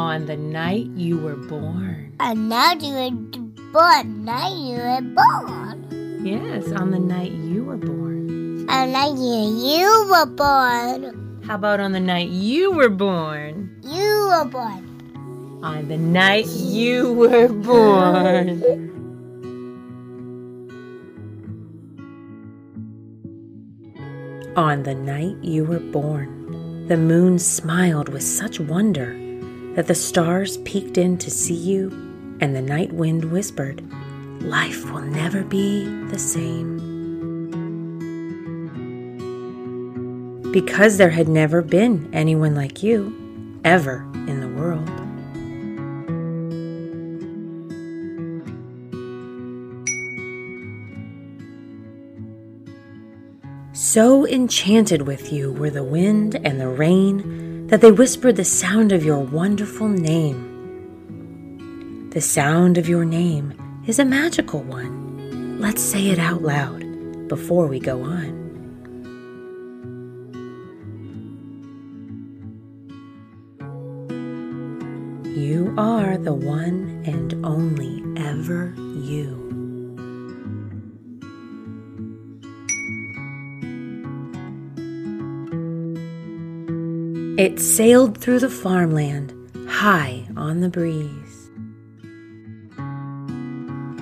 On the night you were born. And now you were born. Now you were born. Yes, on the night you were born. And now you, you were born. How about on the night you were born? You were born. On the night you were born. On the night you were born, the moon smiled with such wonder that the stars peeked in to see you, and the night wind whispered, Life will never be the same. Because there had never been anyone like you, ever in the world. So enchanted with you were the wind and the rain that they whispered the sound of your wonderful name. The sound of your name is a magical one. Let's say it out loud before we go on. You are the one and only ever you. It sailed through the farmland, high on the breeze.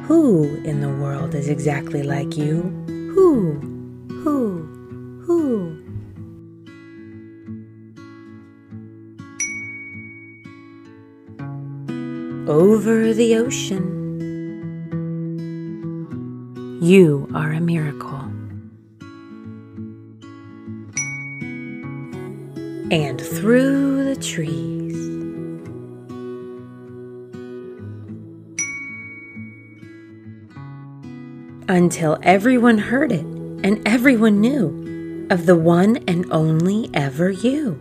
Who in the world is exactly like you? Who? Who? Who? Over the ocean. You are a miracle. And through the trees. Until everyone heard it and everyone knew of the one and only ever you.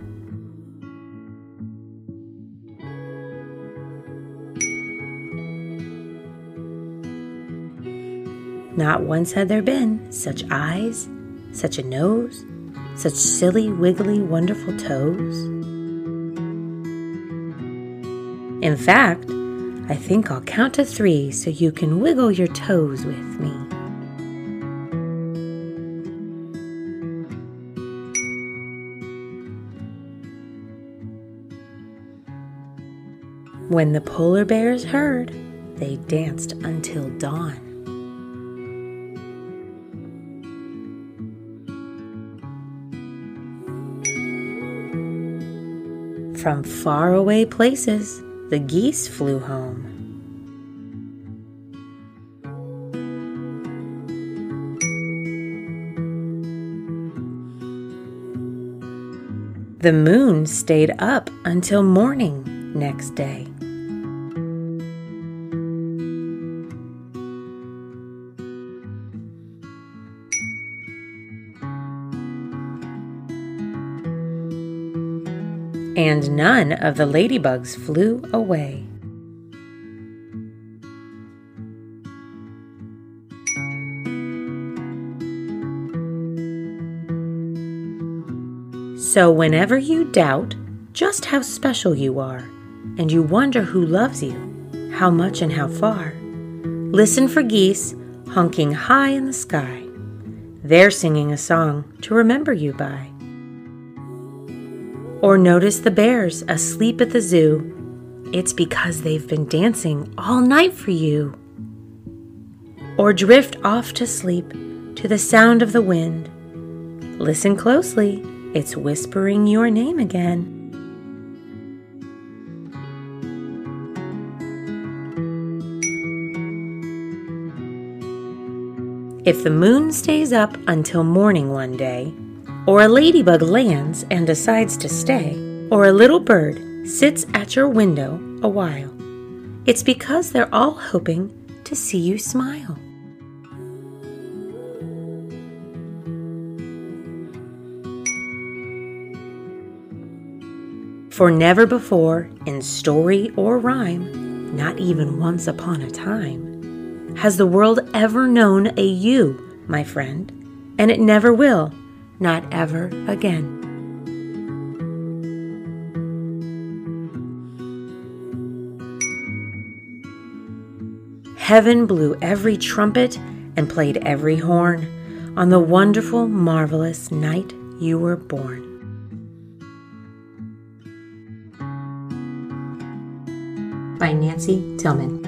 Not once had there been such eyes, such a nose, such silly, wiggly, wonderful toes? In fact, I think I'll count to three so you can wiggle your toes with me. When the polar bears heard, they danced until dawn. From faraway places, the geese flew home. The moon stayed up until morning next day. And none of the ladybugs flew away. So, whenever you doubt just how special you are, and you wonder who loves you, how much and how far, listen for geese honking high in the sky. They're singing a song to remember you by. Or notice the bears asleep at the zoo. It's because they've been dancing all night for you. Or drift off to sleep to the sound of the wind. Listen closely, it's whispering your name again. If the moon stays up until morning one day, or a ladybug lands and decides to stay, or a little bird sits at your window a while. It's because they're all hoping to see you smile. For never before, in story or rhyme, not even once upon a time, has the world ever known a you, my friend, and it never will not ever again. Heaven blew every trumpet and played every horn on the wonderful, marvelous night you were born. By Nancy Tillman.